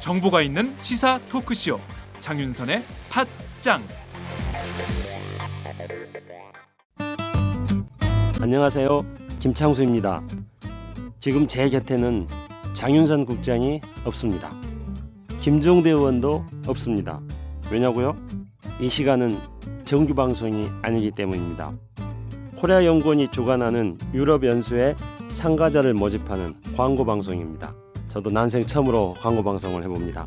정보가 있는 시사 토크쇼 장윤선의 팟짱 안녕하세요. 김창수입니다. 지금 제 곁에는 장윤선 국장이 없습니다. 김종대 의원도 없습니다. 왜냐고요? 이 시간은 정규 방송이 아니기 때문입니다. 코리아 연구원이 주관하는 유럽 연수에 참가자를 모집하는 광고 방송입니다. 저도 난생 처음으로 광고 방송을 해봅니다.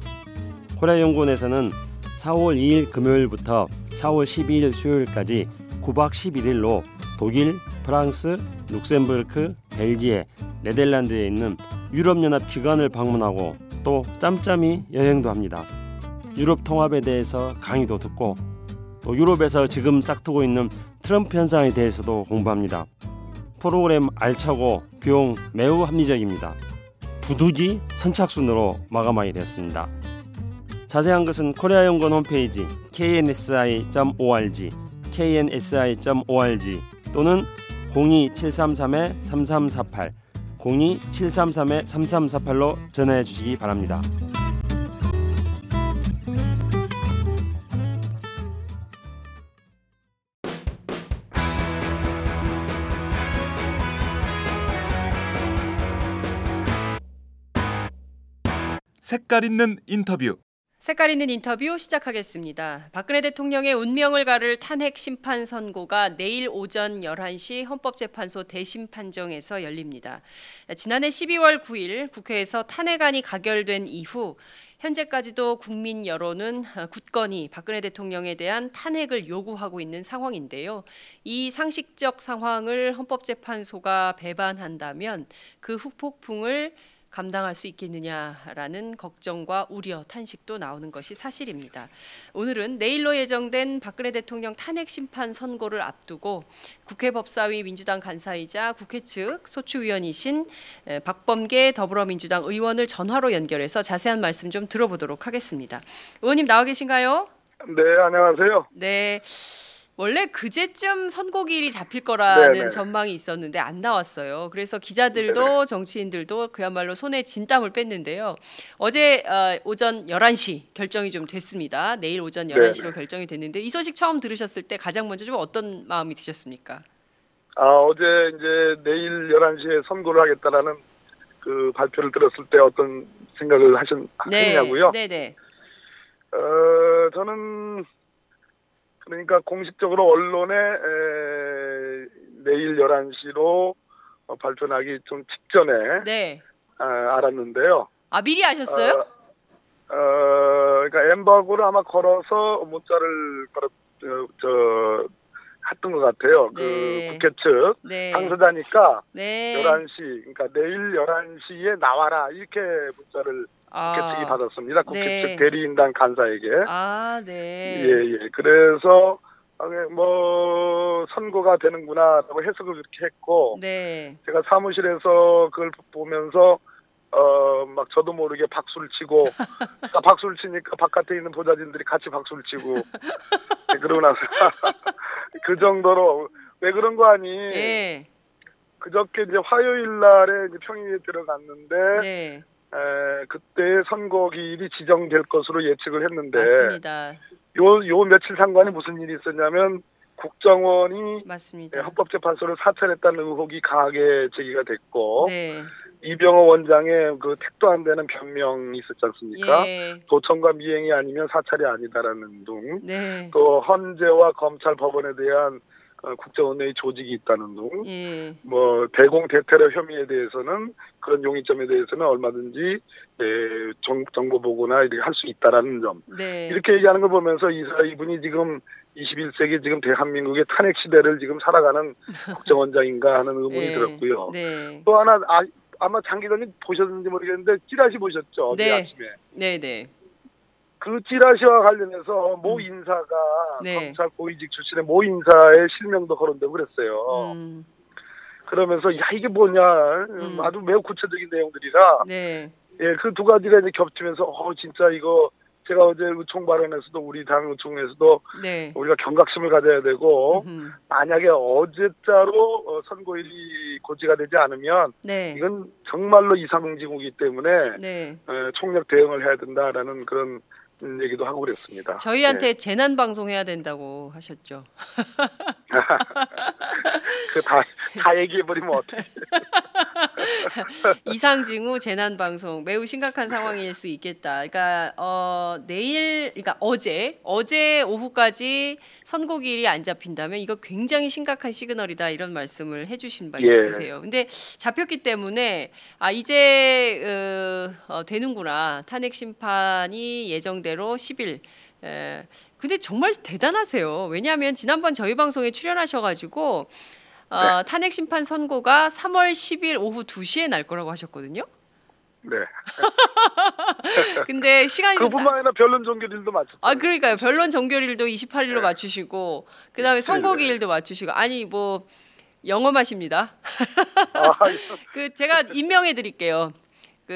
코리아 연구원에서는 4월 2일 금요일부터 4월 12일 수요일까지 9박 11일로 독일, 프랑스, 룩셈부르크, 벨기에, 네덜란드에 있는 유럽연합 기관을 방문하고 또 짬짬이 여행도 합니다. 유럽 통합에 대해서 강의도 듣고 또 유럽에서 지금 싹트고 있는 트럼프 현상에 대해서도 공부합니다. 프로그램 알차고 비용 매우 합리적입니다. 부득이 선착순으로 마감하게 됐습니다. 자세한 것은 코리아 연구원 홈페이지 knsi.org knsi.org 또는 02733-3348 02733-3348로 전화해 주시기 바랍니다. 색깔 있는 인터뷰 색깔 있는 인터뷰 시작하겠습니다. 박근혜 대통령의 운명을 가를 탄핵 심판 선고가 내일 오전 11시 헌법재판소 대심 판정에서 열립니다. 지난해 12월 9일 국회에서 탄핵안이 가결된 이후 현재까지도 국민 여론은 굳건히 박근혜 대통령에 대한 탄핵을 요구하고 있는 상황인데요. 이 상식적 상황을 헌법재판소가 배반한다면 그 후폭풍을 감당할 수 있겠느냐라는 걱정과 우려, 탄식도 나오는 것이 사실입니다. 오늘은 내일로 예정된 박근혜 대통령 탄핵 심판 선고를 앞두고 국회 법사위 민주당 간사이자 국회 측 소추위원이신 박범계 더불어민주당 의원을 전화로 연결해서 자세한 말씀 좀 들어보도록 하겠습니다. 의원님 나와 계신가요? 네, 안녕하세요. 네. 원래 그제쯤 선고일이 잡힐 거라는 네네. 전망이 있었는데 안 나왔어요. 그래서 기자들도 정치인들도 그야말로 손에 진땀을 뺐는데요. 어제 어, 오전 11시 결정이 좀 됐습니다. 내일 오전 11시로 결정이 됐는데 이 소식 처음 들으셨을 때 가장 먼저 좀 어떤 마음이 드셨습니까? 아, 어제 이제 내일 11시에 선고를 하겠다라는 그 발표를 들었을 때 어떤 생각을 하셨, 하셨냐고요? 네, 네. 어, 저는 그러니까 공식적으로 언론에 에, 내일 11시로 어, 발표 나기 좀 직전에 네. 아, 알았는데요. 아, 미리 아셨어요? 어, 어, 그러니까 엠바고를 아마 걸어서 문자를 걸어 어, 저 했던 것 같아요. 그 네. 국회 측 네. 당사자니까 네. 11시, 그러니까 내일 11시에 나와라 이렇게 문자를 국회 측이 받았습니다. 국회 네. 측 대리인단 간사에게. 아, 네. 예, 예. 그래서 아, 뭐 선고가 되는구나라고 해석을 그렇게 했고 네. 제가 사무실에서 그걸 보면서 어 막 저도 모르게 박수를 치고 아, 박수를 치니까 바깥에 있는 보좌진들이 같이 박수를 치고 네, 그러고 나서 그 정도로 왜 그런 거 아니? 네. 그저께 이제 화요일 날에 이제 평일에 들어갔는데 네. 에, 그때 선거기일이 지정될 것으로 예측을 했는데 맞습니다. 요 요 며칠 상관에 무슨 일이 있었냐면 국정원이 맞습니다. 헌법재판소를 사찰했다는 의혹이 강하게 제기가 됐고 네. 이병호 원장의 그 택도 안 되는 변명이 있었지 않습니까? 예. 도청과 미행이 아니면 사찰이 아니다라는 등, 네. 또 헌재와 검찰 법원에 대한 어, 국정원의 조직이 있다는 등, 예. 뭐 대공 대테러 혐의에 대해서는 그런 용의점에 대해서는 얼마든지 에, 정, 정보 보고나 이렇게 할 수 있다라는 점 네. 이렇게 얘기하는 걸 보면서 이사 이분이 지금 21세기 지금 대한민국의 탄핵 시대를 지금 살아가는 국정원장인가 하는 의문이 네. 들었고요. 네. 또 하나 아, 아마 장기전님 보셨는지 모르겠는데 찌라시 보셨죠 네. 아침에 네, 네. 그 찌라시와 관련해서 모 음. 인사가 네. 검찰 고위직 출신의 모 인사의 실명도 거론되고 그랬어요. 음. 그러면서 야 이게 뭐냐 음. 아주 매우 구체적인 내용들이라 네. 예그 두 가지가 이제 겹치면서 어 진짜 이거 제가 어제 의총 발언에서도 우리 당 의총에서도 네. 우리가 경각심을 가져야 되고 음, 만약에 어제자로 어, 선거일이 고지가 되지 않으면 네. 이건 정말로 이상징후이기 때문에 네. 어, 총력 대응을 해야 된다라는 그런 음, 얘기도 하고 그랬습니다. 저희한테 재난 방송 해야 된다고 하셨죠. 그다 다 얘기해 버리면 어떡해. 이상 징후 재난 방송 매우 심각한 상황일 수 있겠다. 그러니까 어 내일 그러니까 어제 어제 오후까지 선고일이 안 잡힌다면 이거 굉장히 심각한 시그널이다 이런 말씀을 해 주신 바 예. 있으세요. 근데 잡혔기 때문에 아 이제 어, 어, 되는구나 탄핵 심판이 예정대로 10일. 에, 근데 정말 대단하세요. 왜냐하면 지난번 저희 방송에 출연하셔가지고 어, 탄핵 심판 선고가 3월 10일 오후 2시에 날 거라고 하셨거든요. 네. 근데 시간이 좀 그뿐만 아니라 변론 종결일도 맞췄죠. 아 그러니까요. 변론 종결일도 28일로 네. 맞추시고 그다음에 선고기일도 맞추시고 아니 뭐 영험하십니다. 아, 그 제가 임명해 드릴게요. 그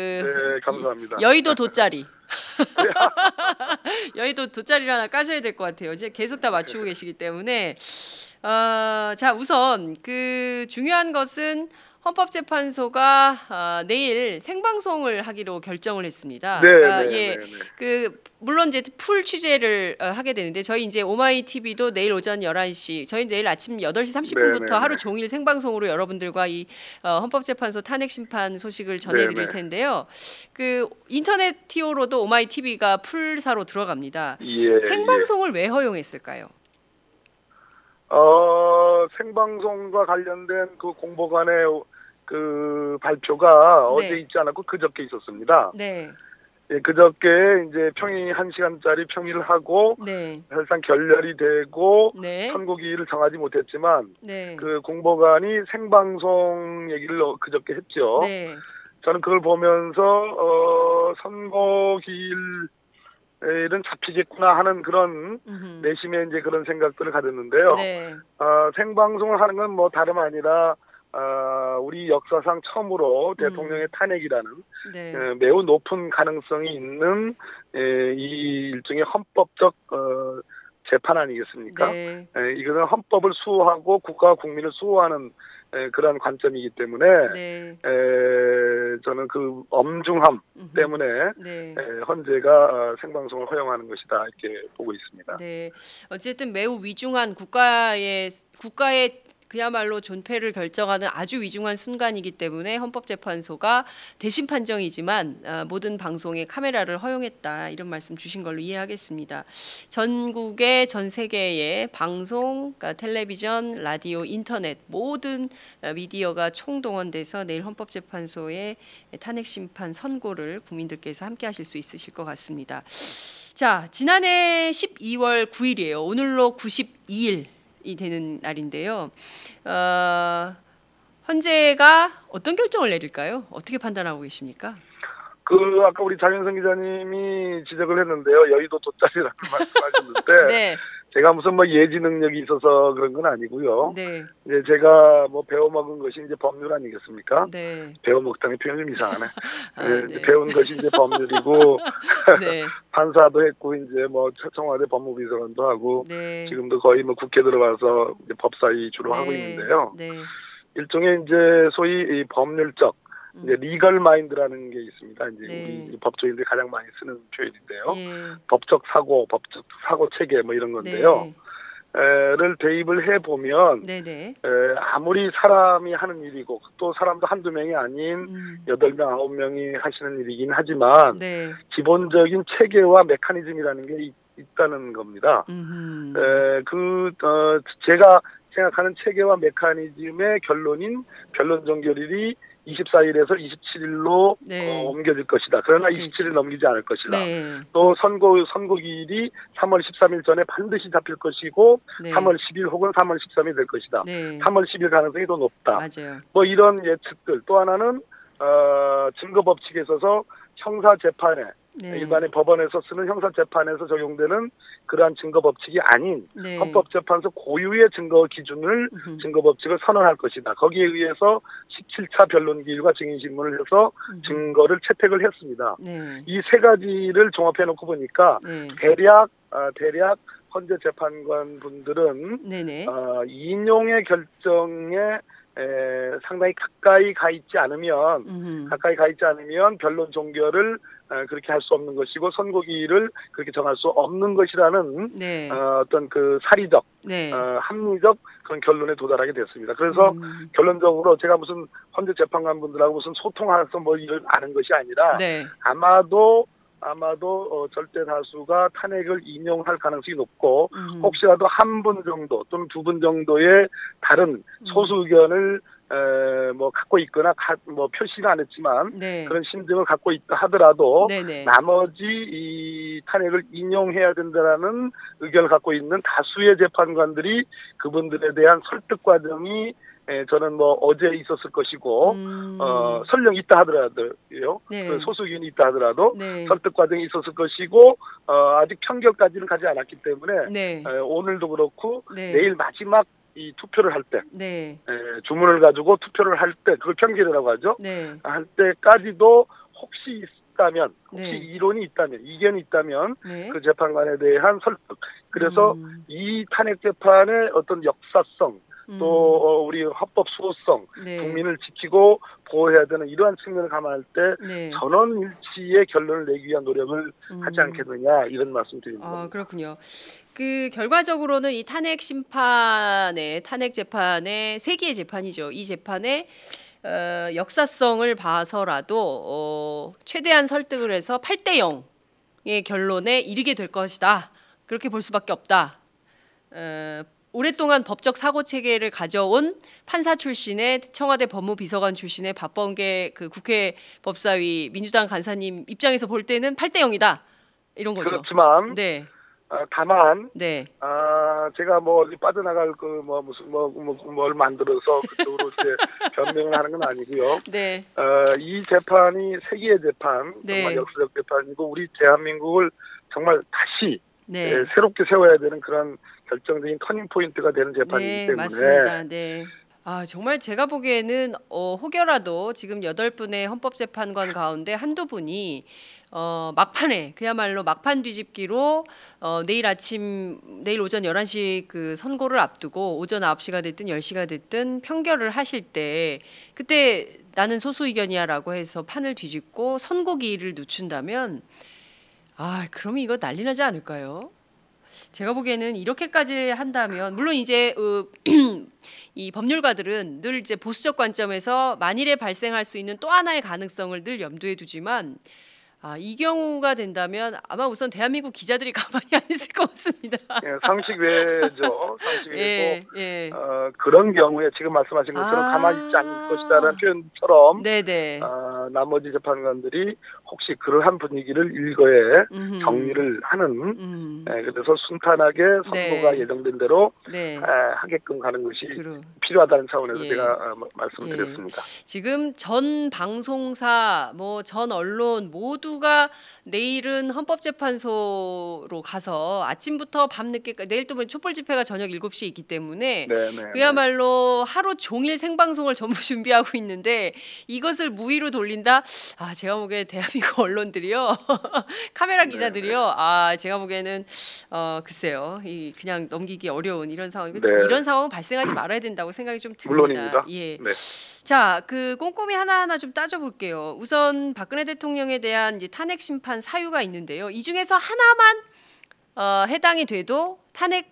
네, 감사합니다. 여의도 돗자리. 여의도 돗자리를 하나 까셔야 될 것 같아요. 이제 계속 다 맞추고 계시기 때문에 어, 자 우선 그 중요한 것은 헌법재판소가 아, 내일 생방송을 하기로 결정을 했습니다. 네, 그러니까 네, 예, 네, 네. 그 물론 이제 풀 취재를 어, 하게 되는데 저희 이제 오마이 TV도 내일 오전 11시 저희 내일 아침 8시 30분부터 네, 네, 하루 네. 종일 생방송으로 여러분들과 이 어, 헌법재판소 탄핵 심판 소식을 전해 드릴 네, 네. 텐데요. 그 인터넷 티오로도 오마이 TV가 풀사로 들어갑니다. 예, 생방송을 왜 허용했을까요? 예. 어, 생방송과 관련된 그 공보관의 그 발표가 네. 어제 있지 않았고 그저께 있었습니다. 네. 예, 그저께 이제 평일 1시간짜리 평일을 하고 네. 사실상 결렬이 되고 네. 선고기일을 정하지 못했지만 네. 그 공보관이 생방송 얘기를 어- 그저께 했죠. 네. 저는 그걸 보면서 어 선거기일은 잡히겠구나 하는 그런 음흠. 내심에 이제 그런 생각들을 가졌는데요. 네. 어, 생방송을 하는 건 뭐 다름 아니라 어, 우리 역사상 처음으로 대통령의 탄핵이라는 음. 네. 어, 매우 높은 가능성이 있는 에, 이 일종의 헌법적 어, 재판 아니겠습니까? 네. 에, 이거는 헌법을 수호하고 국가와 국민을 수호하는 에, 그런 관점이기 때문에 네. 에, 저는 그 엄중함 음흠. 때문에 네. 에, 헌재가 어, 생방송을 허용하는 것이다 이렇게 보고 있습니다. 네. 어쨌든 매우 위중한 국가의 국가의 그야말로 존폐를 결정하는 아주 위중한 순간이기 때문에 헌법재판소가 대신 판정이지만 아, 모든 방송에 카메라를 허용했다 이런 말씀 주신 걸로 이해하겠습니다. 전국의 전 세계의 방송, 그러니까 텔레비전, 라디오, 인터넷 모든 아, 미디어가 총동원돼서 내일 헌법재판소의 탄핵 심판 선고를 국민들께서 함께하실 수 있으실 것 같습니다. 자, 지난해 12월 9일이에요. 오늘로 92일 이 되는 날인데요. 어, 헌재가 어떤 결정을 내릴까요? 어떻게 판단하고 계십니까? 그 아까 우리 장현성 기자님이 지적을 했는데요. 여의도 돗자리라는 말씀하셨는데 네, 제가 무슨 뭐 예지 능력이 있어서 그런 건 아니고요. 네, 이제 제가 뭐 배워먹은 것이 이제 법률 아니겠습니까? 네, 배워먹다니 표현이 좀 이상하네. 아, 예, 네. 이제 배운 것이 이제 법률이고 네, 판사도 했고 이제 뭐 청와대 법무비서관도 하고 네. 지금도 거의 뭐 국회 들어가서 법사위 주로 하고 네, 있는데요. 네, 일종의 이제 소위 이 법률적 이제 음. 리걸 마인드라는 게 있습니다. 이제 네. 우리 법조인들이 가장 많이 쓰는 표현인데요. 예, 법적 사고, 법적 사고 체계 뭐 이런 건데요. 에를 대입을 해 보면 네, 네, 아무리 사람이 하는 일이고 또 사람도 한두 명이 아닌 음, 여덟 명 아홉 명이 하시는 일이긴 하지만 네, 기본적인 체계와 메커니즘이라는 게 있, 있다는 겁니다. 음, 에, 그, 어, 제가 생각하는 체계와 메커니즘의 결론인 변론 종결일이 24일에서 27일로 네. 어, 옮겨질 것이다. 그러나 그렇죠. 27일 넘기지 않을 것이다. 네, 또 선거 선거기일이 3월 13일 전에 반드시 잡힐 것이고 네, 3월 10일 혹은 3월 13일 될 것이다. 네, 3월 10일 가능성이 더 높다. 맞아요. 뭐 이런 예측들 또 하나는 어, 증거 법칙에 있어서 형사 재판에 네. 일반의 법원에서 쓰는 형사 재판에서 적용되는 그러한 증거 법칙이 아닌 네. 헌법재판소 고유의 증거 기준을 음흠. 증거 법칙을 선언할 것이다. 거기에 의해서 17차 변론 기일과 증인 신문을 해서 음흠. 증거를 채택을 했습니다. 네. 이세 가지를 종합해 놓고 보니까 네. 대략 아, 대략 헌재 재판관 분들은 네네. 어, 인용의 결정에 에, 상당히 가까이 가 있지 않으면 음흠. 가까이 가 있지 않으면 변론 종결을 어, 그렇게 할 수 없는 것이고 선고기일을 그렇게 정할 수 없는 것이라는 네. 어, 어떤 그 사리적 네. 어, 합리적 그런 결론에 도달하게 됐습니다. 그래서 음. 결론적으로 제가 무슨 헌재 재판관 분들하고 무슨 소통해서 뭐 이런 아는 것이 아니라 네. 아마도 아마도 어, 절대 다수가 탄핵을 인용할 가능성이 높고 음흠. 혹시라도 한 분 정도 또는 두 분 정도의 다른 음. 소수 의견을 에, 뭐 갖고 있거나 가, 뭐 표시는 안 했지만 네. 그런 심증을 갖고 있다 하더라도 네네. 나머지 이 탄핵을 인용해야 된다라는 의견을 갖고 있는 다수의 재판관들이 그분들에 대한 설득 과정이 에, 저는 뭐 어제 있었을 것이고 음. 어 설령 있다 하더라도요 네. 그 소수 의견이 있다 하더라도 네. 설득 과정이 있었을 것이고 어 아직 판결까지는 가지 않았기 때문에 네. 에, 오늘도 그렇고 네. 내일 마지막 이 투표를 할때 네. 주문을 가지고 투표를 할 때 그걸 편결이라고 하죠 네. 할 때까지도 혹시 있다면 혹시 네. 이론이 있다면 이견이 있다면 네. 그 재판관에 대한 설득 그래서 음. 이 탄핵 재판의 어떤 역사성 음. 또 어, 우리 헌법 수호성 네. 국민을 지키고 보호해야 되는 이러한 측면을 감안할 때 네. 전원 일치의 결론을 내기 위한 노력을 하지 음. 않겠느냐 이런 말씀 드립니다. 아 그렇군요. 그 결과적으로는 이 탄핵 심판의 탄핵 재판의 세기의 재판이죠. 이 재판의 어, 역사성을 봐서라도 어, 최대한 설득을 해서 8대 0의 결론에 이르게 될 것이다. 그렇게 볼 수밖에 없다. 어, 오랫동안 법적 사고 체계를 가져온 판사 출신의 청와대 법무비서관 출신의 박범계 그 국회 법사위 민주당 간사님 입장에서 볼 때는 8대 0이다. 이런 거죠. 그렇지만 네. 아, 다만 네. 아 제가 뭐 어디 빠져나갈 그 뭐 무슨 뭐 뭘 만들어서 그쪽으로 이제 변명을 하는 건 아니고요. 네. 어, 이 재판이 세계의 재판 네. 정말 역사적 재판이고 우리 대한민국을 정말 다시 네. 예, 새롭게 세워야 되는 그런 결정적인 터닝 포인트가 되는 재판이기 네, 때문에 맞습니다. 네. 아, 정말 제가 보기에는 어, 혹여라도 지금 여덟 분의 헌법재판관 가운데 한두 분이 어, 막판에 그야말로 막판 뒤집기로 어, 내일 아침 내일 오전 11시 그 선고를 앞두고 오전 9시가 됐든 10시가 됐든 평결을 하실 때 그때 나는 소수 의견이야라고 해서 판을 뒤집고 선고 기일을 늦춘다면 아, 그럼 이거 난리 나지 않을까요? 제가 보기에는 이렇게까지 한다면 물론 이제 어, 이 법률가들은 늘 이제 보수적 관점에서 만일에 발생할 수 있는 또 하나의 가능성을 늘 염두에 두지만 아, 이 경우가 된다면 아마 우선 대한민국 기자들이 가만히 안 있을 것 같습니다. 예, 상식 외죠. 상식 외고 예, 예. 어, 그런 경우에 지금 말씀하신 것처럼 아. 가만히 있지 않을 것이다라는 표현처럼 네, 네. 어, 나머지 재판관들이 혹시 그러한 분위기를 일거에 음흠. 정리를 하는 음. 예, 그래서 순탄하게 선고가 네. 예정된 대로 네. 에, 하게끔 가는 것이 그러. 필요하다는 차원에서 예. 제가 어, 마- 말씀드렸습니다. 지금 전 방송사 뭐 전 언론 모두가 내일은 헌법재판소로 가서 아침부터 밤늦게까지 내일 또뭐 촛불 집회가 저녁 7시에 있기 때문에 네, 네. 그야말로 하루 종일 생방송을 전부 준비하고 있는데 이것을 무의로 돌 린다? 아 제가 보기에 대한민국 언론들이요 카메라 네, 기자들이요 아 제가 보기에는 어 글쎄요 이 그냥 넘기기 어려운 이런 상황이고 네. 이런 상황은 발생하지 말아야 된다고 생각이 좀 듭니다. 물론입니다. 예. 네. 자, 그 꼼꼼히 하나하나 좀 따져볼게요. 우선 박근혜 대통령에 대한 이제 탄핵 심판 사유가 있는데요. 이 중에서 하나만 어, 해당이 돼도 탄핵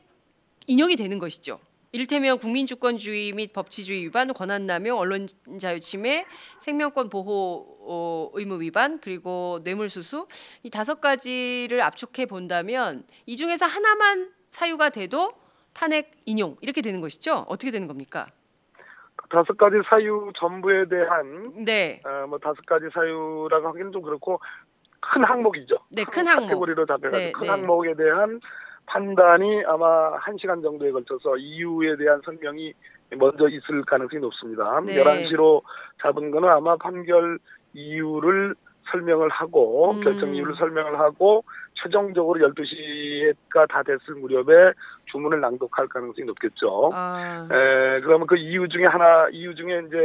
인용이 되는 것이죠. 이를테면 국민주권주의 및 법치주의 위반, 권한남용, 언론자유침해, 생명권 보호 어, 의무 위반, 그리고 뇌물수수 이 다섯 가지를 압축해 본다면 이 중에서 하나만 사유가 돼도 탄핵 인용 이렇게 되는 것이죠. 어떻게 되는 겁니까? 그 다섯 가지 사유 전부에 대한 네. 어, 뭐 다섯 가지 사유라고 하기는 좀 그렇고 큰 항목이죠. 네, 큰 항목. 카테고리로 답해가지고 네, 큰 네. 항목에 대한 판단이 아마 한 시간 정도에 걸쳐서 이유에 대한 설명이 먼저 있을 가능성이 높습니다. 네. 11시로 잡은 거는 아마 판결 이유를 설명을 하고 음. 결정 이유를 설명을 하고 최종적으로 12시가 다 됐을 무렵에 주문을 낭독할 가능성이 높겠죠. 아, 에, 그러면 그 이유 중에 하나, 이유 중에 이제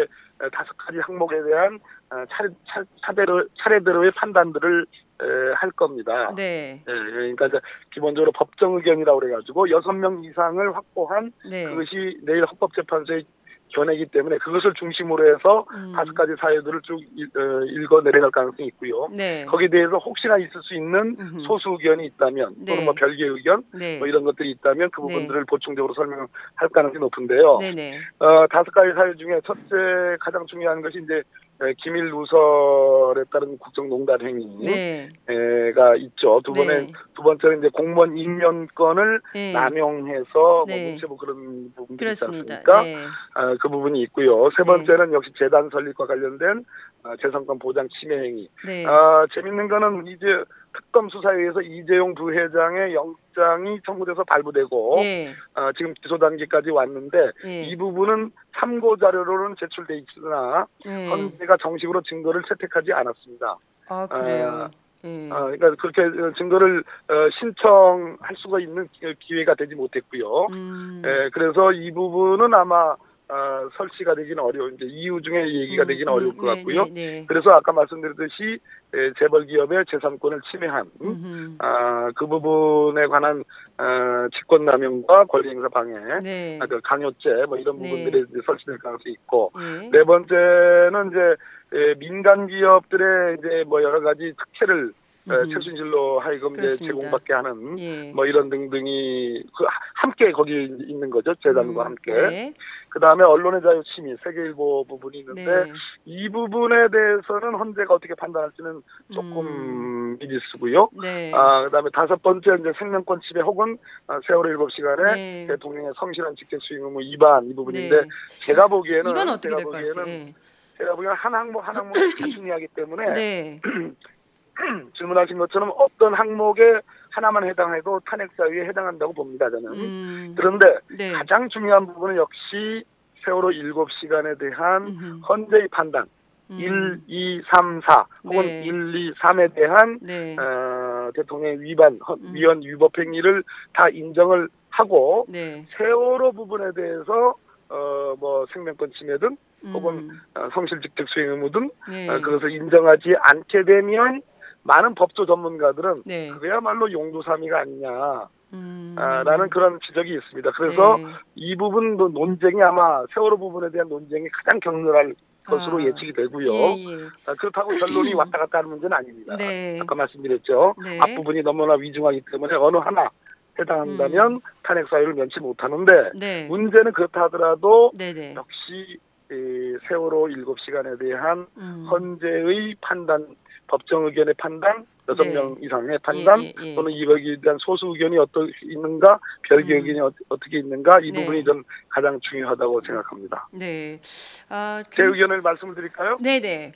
에, 다섯 가지 항목에 대한 어, 차례, 차, 차례로, 차례대로의 판단들을 에, 할 겁니다. 네, 예, 그러니까 이제 기본적으로 법정 의견이라고 그래가지고 여섯 명 이상을 확보한 네. 그것이 내일 헌법재판소의 견해이기 때문에 그것을 중심으로 해서 음. 다섯 가지 사유들을 쭉 일- 어, 읽어 내려갈 가능성이 있고요. 네. 거기에 대해서 혹시나 있을 수 있는 음흠. 소수 의견이 있다면 네. 또는 뭐 별개 의견 네. 뭐 이런 것들이 있다면 그 네. 부분들을 보충적으로 설명할 가능성이 높은데요. 네네. 어, 다섯 가지 사유 중에 첫째 가장 중요한 것이 이제 에, 기밀 누설에 따른 국정농단 행위가 네. 있죠. 두 번에 네. 두 번째는 이제 공무원 임명권을 네. 남용해서 네. 뭐 묵채부 그런 부분들이. 않습니까? 네. 아, 그 부분이 있고요. 세 네. 번째는 역시 재단 설립과 관련된 아, 재산권 보장 침해 행위. 네. 아, 재밌는 거는 이제 특검 수사에 의해서 이재용 부회장의 영장이 청구돼서 발부되고 예. 아, 지금 기소 단계까지 왔는데 예. 이 부분은 참고 자료로는 제출돼 있으나 예. 헌재가 정식으로 증거를 채택하지 않았습니다. 아 그래요. 아, 예. 아, 그러니까 그렇게 증거를 어, 신청할 수가 있는 기회가 되지 못했고요. 음. 예, 그래서 이 부분은 아마 어, 설치가 되기는 어려운 이제 이유 중에 얘기가 되기는 음, 어려울 것 네, 같고요. 네, 네. 그래서 아까 말씀드렸듯이 예, 재벌 기업의 재산권을 침해한 음? 음흠. 아, 그 부분에 관한 어, 직권남용과 권리행사 방해, 네. 아, 그 강요죄 뭐 이런 네. 부분들이 이제 설치될 가능성이 있고 예. 네 번째는 이제 예, 민간 기업들의 이제 뭐 여러 가지 특혜를 예, 음흠. 최순실로 하여금 이제. 제공받게 하는 예. 뭐 이런 등등이 그 하- 함께 거기 있는 거죠 재단과 음, 함께 네. 그 다음에 언론의 자유 침해 세계일보 부분이 있는데 네. 이 부분에 대해서는 헌재가 어떻게 판단할지는 조금 미지수고요. 네. 아 그다음에 다섯 번째 이제 생명권 침해 혹은 아, 세월호 일곱 시간에 네. 대통령의 성실한 직책 수행 의무 위반 이 부분인데 네. 제가 보기에는 이건 어떻게 제가 될것 같아요? 보기에는 제가 보기에는 한 항목 한 항목 다 중요하기 때문에 네. 질문하신 것처럼 어떤 항목에 하나만 해당해도 탄핵 사유에 해당한다고 봅니다 저는. 음. 그런데 네. 가장 중요한 부분은 역시 세월호 일곱 시간에 대한 음흠. 헌재의 판단 음. 1, 2, 3, 4 혹은 네. 1, 2, 3에 대한 네. 어, 대통령의 위반, 헌- 음. 위헌 위법 행위를 다 인정을 하고 네. 세월호 부분에 대해서 어, 뭐 생명권 침해 등 혹은 음. 어, 성실 직책 수행 의무 등 네. 어, 그것을 인정하지 않게 되면 많은 법조 전문가들은 네. 그야말로 용두사미가 아니냐 음. 아, 라는 그런 지적이 있습니다. 그래서 네. 이 부분도 논쟁이 아마 세월호 부분에 대한 논쟁이 가장 격렬할 것으로 아. 예측이 되고요. 예, 예. 아, 그렇다고 결론이 왔다 갔다 하는 문제는 아닙니다. 네. 아까 말씀드렸죠. 네. 앞부분이 너무나 위중하기 때문에 어느 하나 해당한다면 탄핵 사유를 면치 못하는데 음. 네. 문제는 그렇다 하더라도 네네. 역시 이 세월호 7시간에 대한 음. 헌재의 판단, 법정 의견의 판단, 여섯 네. 명 이상의 판단 예, 예, 예. 또는 이거에 대한 소수 의견이 어떻게 있는가, 별개 음. 의견이 어, 떻게 있는가 이 네. 부분이 좀 가장 중요하다고 생각합니다. 네. 아, 제 굉장히- 의견을 말씀을 드릴까요? 네 네.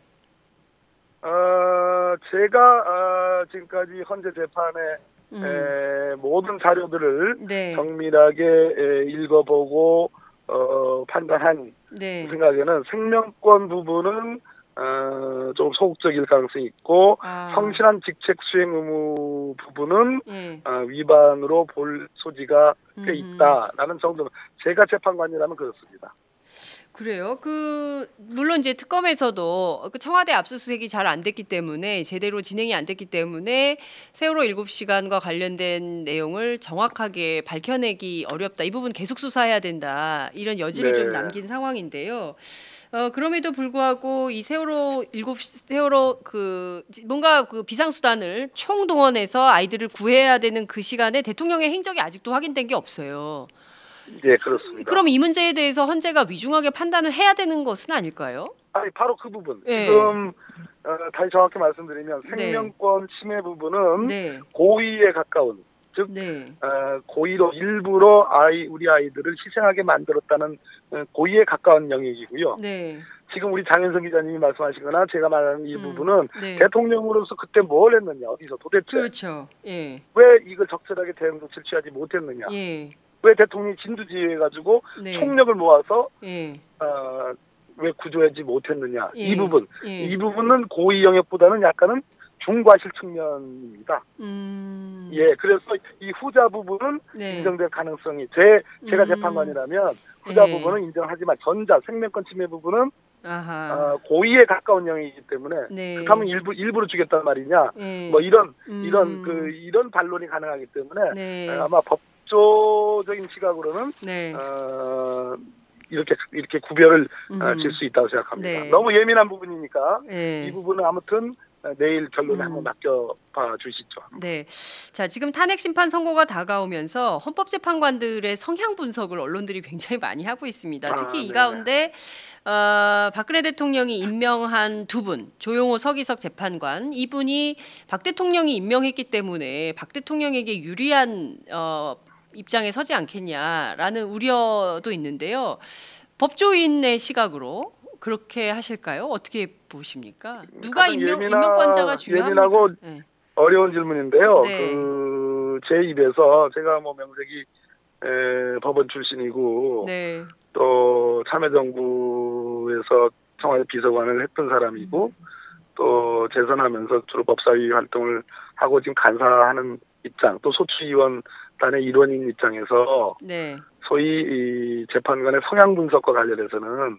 어, 제가 어, 지금까지 헌재 재판에 음. 에, 모든 자료들을 네. 정밀하게 에, 읽어보고 어, 판단한 네. 생각에는 생명권 부분은 어, 좀 소극적일 가능성이 있고 아. 성실한 직책 수행 의무 부분은 예. 어, 위반으로 볼 소지가 꽤 음. 있다라는 정도. 제가 재판관이라면 그렇습니다. 그래요. 그 물론 이제 특검에서도 그 청와대 압수수색이 잘 안 됐기 때문에 제대로 진행이 안 됐기 때문에 세월호 7시간과 관련된 내용을 정확하게 밝혀내기 어렵다. 이 부분 계속 수사해야 된다. 이런 여지를 네. 좀 남긴 상황인데요. 어 그럼에도 불구하고 이 세월호 일곱 세월호 그 뭔가 그 비상수단을 총동원해서 아이들을 구해야 되는 그 시간에 대통령의 행적이 아직도 확인된 게 없어요. 예, 그렇습니다. 그럼 이 문제에 대해서 헌재가 위중하게 판단을 해야 되는 것은 아닐까요? 아니 바로 그 부분. 예. 지금 어, 다시 정확히 말씀드리면 네. 생명권 침해 부분은 네. 고의에 가까운 즉 네. 어, 고의로 일부러 아이 우리 아이들을 희생하게 만들었다는 어, 고의에 가까운 영역이고요. 네. 지금 우리 장현성 기자님이 말씀하시거나 제가 말하는 이 음, 부분은 네. 대통령으로서 그때 뭘 했느냐 어디서 도대체 그렇죠. 예. 왜 이걸 적절하게 대응 조치를 취하지 못했느냐 예. 왜 대통령이 진두지휘해 가지고 네. 총력을 모아서 예. 어, 왜 구조하지 못했느냐 예. 이 부분 예. 이 부분은 고의 영역보다는 약간은 중과실 측면입니다. 음. 예, 그래서 이 후자 부분은 네. 인정될 가능성이 제 제가 음. 재판관이라면 후자 예. 부분은 인정하지만 전자 생명권 침해 부분은 아하. 어, 고의에 가까운 영역이기 때문에 네. 그렇다면 일부 일부러 주겠단 말이냐 예. 뭐 이런 음. 이런 그 이런 반론이 가능하기 때문에 네. 어, 아마 법조적인 시각으로는 네. 어, 이렇게 이렇게 구별을 어, 음. 질수 있다고 생각합니다. 네. 너무 예민한 부분이니까 예. 이 부분은 아무튼 어, 내일 결론에 음. 한번 맡겨봐 주시죠. 네. 자, 지금 탄핵 심판 선고가 다가오면서 헌법재판관들의 성향 분석을 언론들이 굉장히 많이 하고 있습니다. 아, 특히 이 네네. 가운데 어, 박근혜 대통령이 임명한 두 분, 조용호 서기석 재판관, 이분이 박 대통령이 임명했기 때문에 박 대통령에게 유리한 어, 입장에 서지 않겠냐라는 우려도 있는데요. 법조인의 시각으로 그렇게 하실까요? 어떻게 보십니까? 누가 임명, 예민하- 임명권자가 중요합니까? 예민하고 네. 어려운 질문인데요. 네. 그제 입에서 제가 뭐 명색이 에, 법원 출신이고 네. 또 참여정부에서 청와대 비서관을 했던 사람이고 또 재선하면서 주로 법사위 활동을 하고 지금 간사하는 입장 또 소추위원단의 일원인 입장에서 네. 소위 이 재판관의 성향 분석과 관련해서는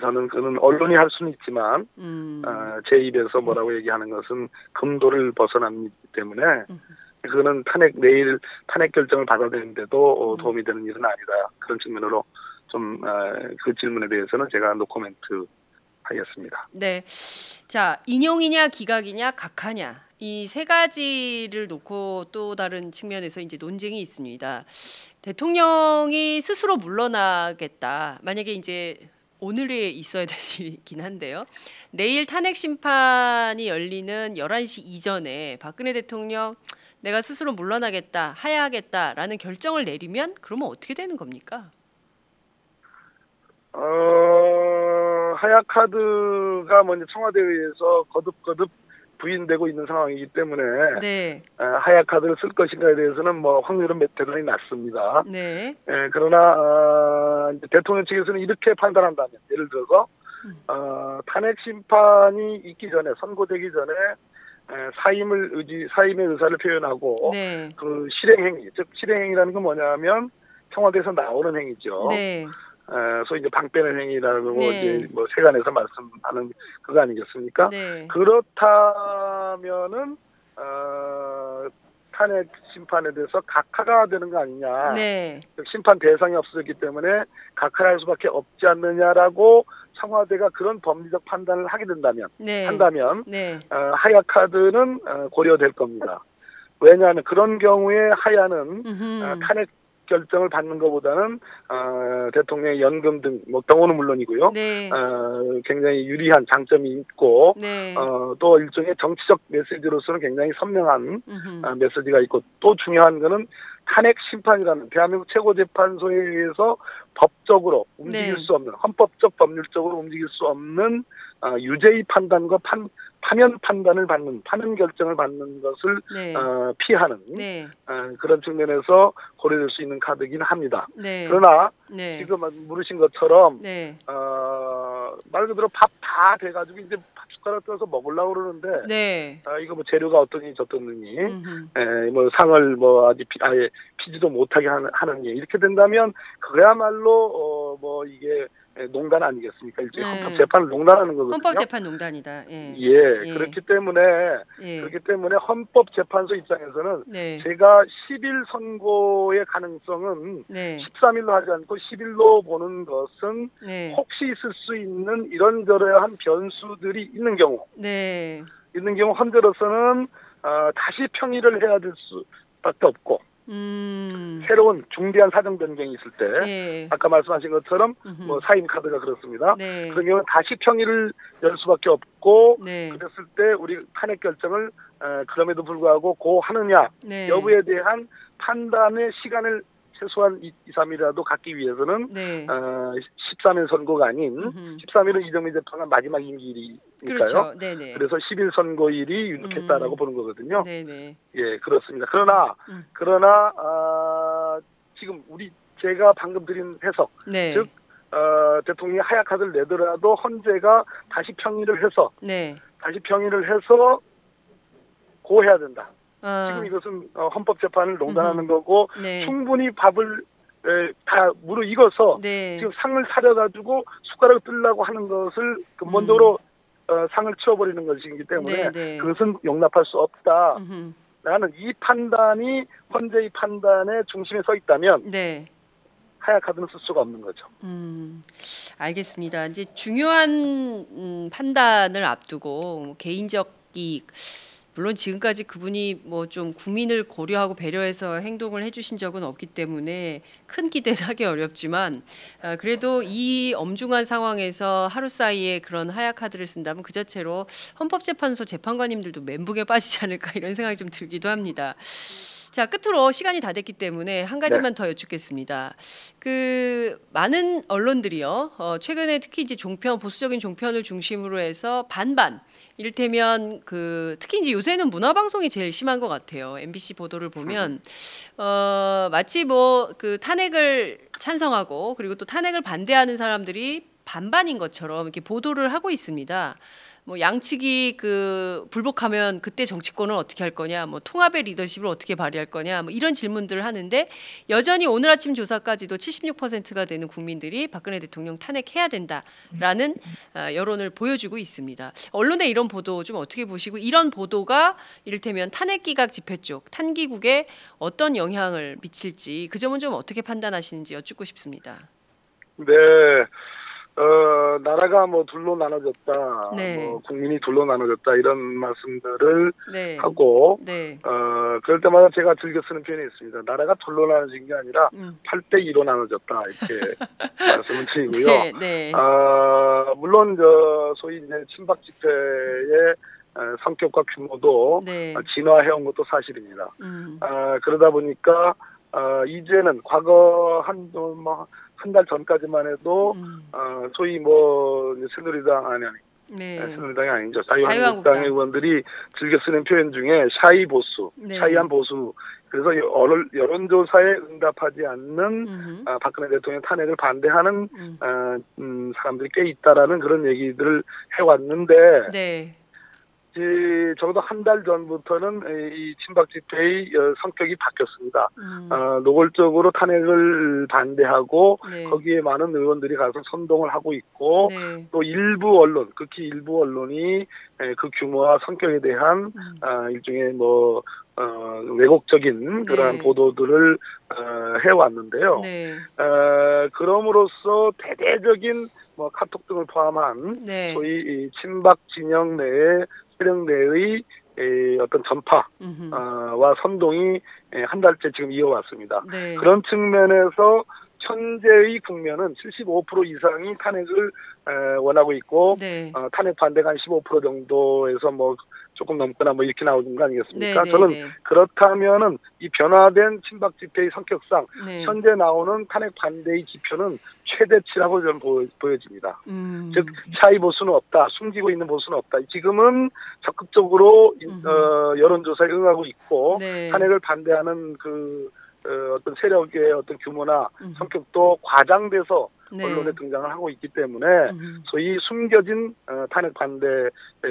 저는 그는 언론이 할 수는 있지만 음. 어, 제 입에서 뭐라고 얘기하는 것은 금도를 벗어나기 때문에 음. 그거는 탄핵 내일 탄핵 결정을 받아들이는데도 어, 음. 도움이 되는 일은 아니다 그런 측면으로 좀그 질문에 대해서는 제가 노코멘트 하겠습니다. 네. 자, 인용이냐 기각이냐 각하냐. 이세 가지를 놓고 또 다른 측면에서 이제 논쟁이 있습니다. 대통령이 스스로 물러나겠다. 만약에 이제 오늘에 있어야 될 일이긴 한데요. 내일 탄핵 심판이 열리는 11시 이전에 박근혜 대통령 내가 스스로 물러나겠다, 하야하겠다라는 결정을 내리면 그러면 어떻게 되는 겁니까? 어, 하야 카드가 먼저 청와대에서 거듭거듭 부인되고 있는 상황이기 때문에 네. 어, 하야 카드를 쓸 것인가에 대해서는 뭐 확률은 몇 대단히 낮습니다. 네. 예, 그러나 어, 대통령 측에서는 이렇게 판단한다면 예를 들어서 어, 탄핵 심판이 있기 전에 선고되기 전에 에, 사임을 의지 사임의 의사를 표현하고 네. 그 실행 행위 즉 실행 행위라는 건 뭐냐면 청와대에서 나오는 행위죠. 네. 어, 소위 이제 방빼는 행위라고 네. 이제 뭐 세간에서 말씀하는 그거 아니겠습니까? 네. 그렇다면은 어, 탄핵 심판에 대해서 각하가 되는 거 아니냐? 네. 즉 심판 대상이 없어졌기 때문에 각하를 할 수밖에 없지 않느냐라고 청와대가 그런 법리적 판단을 하게 된다면 네. 한다면 네. 어, 하야 카드는 어, 고려될 겁니다. 왜냐하면 그런 경우에 하야는. 어, 탄핵 결정을 받는 것보다는 어, 대통령의 연금 등 뭐 경우는 물론이고요. 네. 어, 굉장히 유리한 장점이 있고 네. 어, 또 일종의 정치적 메시지로서는 굉장히 선명한 음흠. 어, 메시지가 있고 또 중요한 거는 탄핵 심판이라는 대한민국 최고재판소에 의해서 법적으로 움직일 네. 수 없는 헌법적 법률적으로 움직일 수 없는 어, 유죄의 판단과 판, 파면 판단을 받는 파면 결정을 받는 것을 네. 어, 피하는 네. 어, 그런 측면에서 고려될 수 있는 카드긴 합니다. 네. 그러나 네. 지금 물으신 것처럼 네. 어, 말 그대로 밥 다 돼가지고 이제 밥 숟가락 떠서 먹으려고 그러는데 네. 아, 이거 뭐 재료가 어떠니 음흠. 에, 뭐 상을 뭐 아직 피, 아예 피지도 못하게 하는, 하는 게 이렇게 된다면 그야말로 어, 뭐 이게 에, 농단 아니겠습니까? 일종의 네. 헌법 재판을 농단하는 거거든요. 헌법 재판 농단이다. 예. 예, 예. 그렇기 때문에 예. 그렇기 때문에 헌법 재판소 입장에서는 네. 제가 10일 선고의 가능성은 네. 13일로 하지 않고 10일로 보는 것은 네. 혹시 있을 수 있는 이런저런한 변수들이 있는 경우 네. 있는 경우 헌재로서는 어, 다시 평의를 해야 될 수밖에 없고 음. 새로운 중대한 사정 변경이 있을 때 예. 아까 말씀하신 것처럼 음흠. 뭐 사임 카드가 그렇습니다. 네. 그런 경우 다시 평의를 열 수밖에 없고 네. 그랬을 때 우리 탄핵 결정을 어, 그럼에도 불구하고 고 하느냐 네. 여부에 대한 판단의 시간을 최소한 2, 3일이라도 갖기 위해서는 네. 어, 13일 선고가 아닌 음흠. 13일은 이정미 재판관 마지막 임기일이니까요. 그렇죠. 네, 네. 그래서 10일 선고일이 유력했다라고 음. 보는 거거든요. 네, 네. 예, 그렇습니다. 그러나 음. 그러나 아, 지금 우리 제가 방금 드린 해석, 네. 즉 어, 대통령이 하야 카드를 내더라도 헌재가 다시 평의를 해서 네. 다시 평의를 해서 고해야 된다. 아, 지금 이것은 어, 헌법재판을 농단하는 거고 네. 충분히 밥을 에, 다 무르익어서 네. 지금 상을 차려가지고 숟가락을 뜨려고 하는 것을 근본적으로 어, 상을 치워버리는 것이기 때문에 음. 네, 네. 그것은 용납할 수 없다. 음흠. 나는 이 판단이 헌재의 판단의 중심에 서 있다면 네. 하야 카드는 쓸 수가 없는 거죠. 음, 알겠습니다. 이제 중요한 음, 판단을 앞두고 뭐 개인적 이익 물론 지금까지 그분이 뭐 좀 국민을 고려하고 배려해서 행동을 해주신 적은 없기 때문에 큰 기대는 하기 어렵지만 아, 그래도 이 엄중한 상황에서 하루 사이에 그런 하야 카드를 쓴다면 그 자체로 헌법재판소 재판관님들도 멘붕에 빠지지 않을까 이런 생각이 좀 들기도 합니다. 자 끝으로 시간이 다 됐기 때문에 한 가지만 더 여쭙겠습니다. 그 많은 언론들이요 어, 최근에 특히 이제 종편 보수적인 종편을 중심으로 해서 반반 이를테면 그 특히 이제 요새는 문화 방송이 제일 심한 것 같아요. MBC 보도를 보면 어 마치 뭐 그 탄핵을 찬성하고 그리고 또 탄핵을 반대하는 사람들이 반반인 것처럼 이렇게 보도를 하고 있습니다. 뭐 양측이 그 불복하면 그때 정치권을 어떻게 할 거냐, 뭐 통합의 리더십을 어떻게 발휘할 거냐, 뭐 이런 질문들을 하는데 여전히 오늘 아침 조사까지도 76%가 되는 국민들이 박근혜 대통령 탄핵해야 된다라는 아, 여론을 보여주고 있습니다. 언론의 이런 보도 좀 어떻게 보시고 이런 보도가 이를테면 탄핵 기각 집회 쪽 탄기국에 어떤 영향을 미칠지 그 점은 좀 어떻게 판단하시는지 여쭙고 싶습니다. 네. 어, 나라가 뭐 둘로 나눠졌다. 네. 뭐 국민이 둘로 나눠졌다. 이런 말씀들을 네, 하고, 네, 어, 그럴 때마다 제가 즐겨 쓰는 표현이 있습니다. 나라가 둘로 나눠진 게 아니라 음. 8대 2로 나눠졌다. 이렇게 말씀을 드리고요. 네, 네, 아, 물론 저 소위 이제 친박 집회의 어, 성격과 규모도 네, 어, 진화해온 것도 사실입니다. 음, 아, 그러다 보니까 어, 이제는 과거 한뭐 한 달 전까지만 해도 음, 어, 소위 뭐 새누리당 아니 아니. 네, 새누리당이 아니죠. 자유한국당. 자유한국당의 의원들이 즐겨 쓰는 표현 중에 샤이 보수, 네. 샤이한 보수. 그래서 여론, 여론조사에 응답하지 않는 아, 박근혜 대통령 탄핵을 반대하는 음, 어, 음, 사람들이 꽤 있다라는 그런 얘기들을 해왔는데 네, 이, 적어도 한 달 전부터는 이 친박 집회의 어, 성격이 바뀌었습니다. 음, 어, 노골적으로 탄핵을 반대하고 네, 거기에 많은 의원들이 가서 선동을 하고 있고 네, 또 일부 언론, 극히 일부 언론이 에, 그 규모와 성격에 대한 음, 아, 일종의 뭐 어, 왜곡적인 그러한 네. 보도들을 어, 해왔는데요. 네, 어, 그럼으로써 대대적인 뭐 카톡 등을 포함한 네, 소위 이 친박 진영 내의 세력 내의 에, 어떤 전파와 선동이 에, 한 달째 지금 이어왔습니다. 네, 그런 측면에서 현재의 국면은 75% 이상이 탄핵을 에, 원하고 있고 네, 어, 탄핵 반대가 한 15% 정도에서 뭐 조금 넘거나 뭐 이렇게 나오는 거 아니겠습니까? 네, 저는 네, 그렇다면은 이 변화된 친박 집회의 성격상 네, 현재 나오는 탄핵 반대의 지표는 최대치라고 저는 보여, 보여 집니다. 음, 즉 차이 보수는 없다, 숨기고 있는 보수는 없다. 지금은 적극적으로 인- 음흠. 어, 여론조사에 응하고 있고 네, 탄핵을 반대하는 그 어, 어떤 세력의 어떤 규모나 음, 성격도 과장돼서 네, 언론에 등장을 하고 있기 때문에 음, 소위 숨겨진 어, 탄핵 반대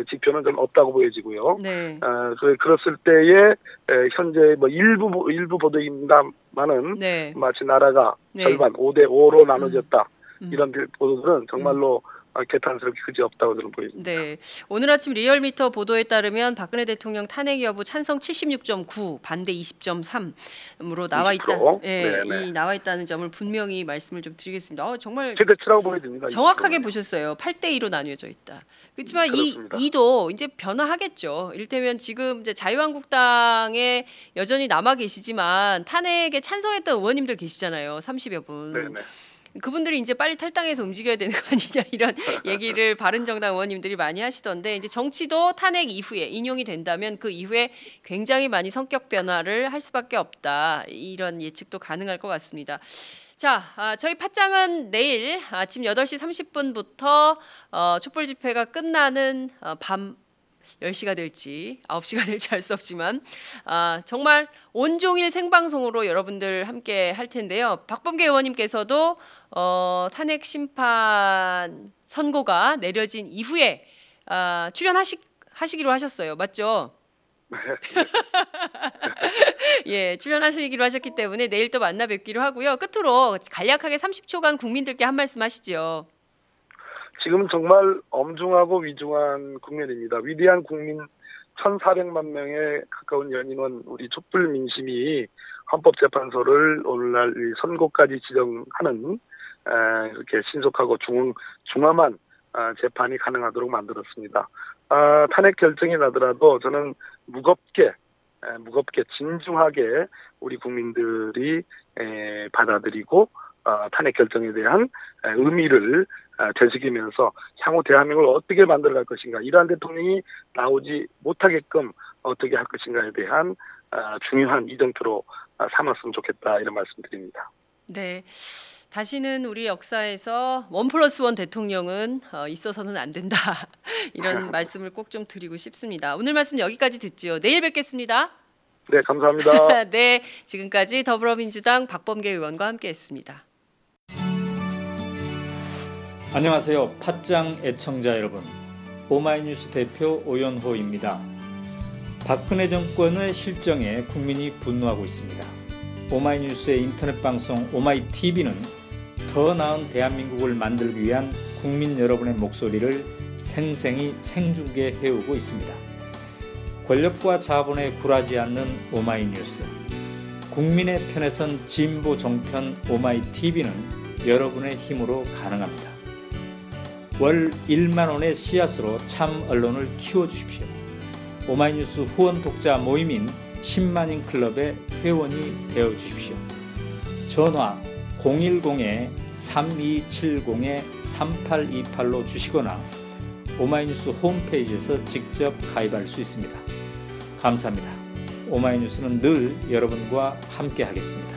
지표는 좀 없다고 보여지고요. 네, 어, 그, 그랬을 때에 에, 현재 뭐 일부 보- 일부 보도입니다만은 네, 마치 나라가 네. 절반 5대 5로 나눠졌다. 음. 이런 보도들은 정말로 어, 개탄스럽게 그지 없다고 저는 보여집니다. 네. 오늘 아침 리얼미터 보도에 따르면 박근혜 대통령 탄핵 여부 찬성 76.9, 반대 20.3으로 나와 있다. 20%? 예, 네네. 이 나와 있다는 점을 분명히 말씀을 좀 드리겠습니다. 어, 정말 최대치라고 보여집니다. 정확하게 이 보셨어요. 8대 2로 나뉘어져 있다. 그렇지만 이 그렇습니다. 이도 이제 변화하겠죠. 이를테면 지금 이제 자유한국당에 여전히 남아 계시지만 탄핵에 찬성했던 의원님들 계시잖아요. 30여 분. 네네. 그분들이 이제 빨리 탈당해서 움직여야 되는 거 아니냐 이런 얘기를 바른정당 의원님들이 많이 하시던데 이제 정치도 탄핵 이후에 인용이 된다면 그 이후에 굉장히 많이 성격 변화를 할 수밖에 없다 이런 예측도 가능할 것 같습니다. 자, 아, 저희 팟짱은 내일 아침 8시 30분부터 어, 촛불 집회가 끝나는 어, 밤 10시가 될지 9시가 될지 알 수 없지만 아, 정말 온종일 생방송으로 여러분들 함께 할 텐데요. 박범계 의원님께서도 어, 탄핵 심판 선고가 내려진 이후에 아, 출연하시 하시기로 하셨어요. 맞죠? 예, 출연하시기로 하셨기 때문에 내일 또 만나 뵙기로 하고요. 끝으로 간략하게 30초간 국민들께 한 말씀 하시죠. 지금 정말 엄중하고 위중한 국면입니다. 위대한 국민 1,400만 명에 가까운 연인원 우리 촛불 민심이 헌법재판소를 오늘날 이 선고까지 지정하는 에, 이렇게 신속하고 중, 중함한 아, 재판이 가능하도록 만들었습니다. 아, 탄핵 결정이 나더라도 저는 무겁게 에, 무겁게 진중하게 우리 국민들이 에, 받아들이고 아, 탄핵 결정에 대한 에, 의미를 아, 되새기면서 향후 대한민국을 어떻게 만들어갈 것인가 이러한 대통령이 나오지 못하게끔 어떻게 할 것인가에 대한 아, 중요한 이정표로 아, 삼았으면 좋겠다 이런 말씀드립니다. 네. 다시는 우리 역사에서 원 플러스 원 대통령은 어, 있어서는 안 된다. 이런 말씀을 꼭 좀 드리고 싶습니다. 오늘 말씀 여기까지 듣지요. 내일 뵙겠습니다. 네, 감사합니다. 네, 지금까지 더불어민주당 박범계 의원과 함께했습니다. 안녕하세요. 팟짱 애청자 여러분. 오마이뉴스 대표 오연호입니다. 박근혜 정권의 실정에 국민이 분노하고 있습니다. 오마이뉴스의 인터넷 방송 오마이TV는 더 나은 대한민국을 만들기 위한 국민 여러분의 목소리를 생생히 생중계해 오고 있습니다. 권력과 자본에 굴하지 않는 오마이뉴스. 국민의 편에 선 진보 종편 오마이TV는 여러분의 힘으로 가능합니다. 월 1만 원의 씨앗으로 참 언론을 키워 주십시오. 오마이뉴스 후원 독자 모임인 10만인 클럽의 회원이 되어 주십시오. 전화 010-3270-3828로 주시거나 오마이뉴스 홈페이지에서 직접 가입할 수 있습니다. 감사합니다. 오마이뉴스는 늘 여러분과 함께 하겠습니다.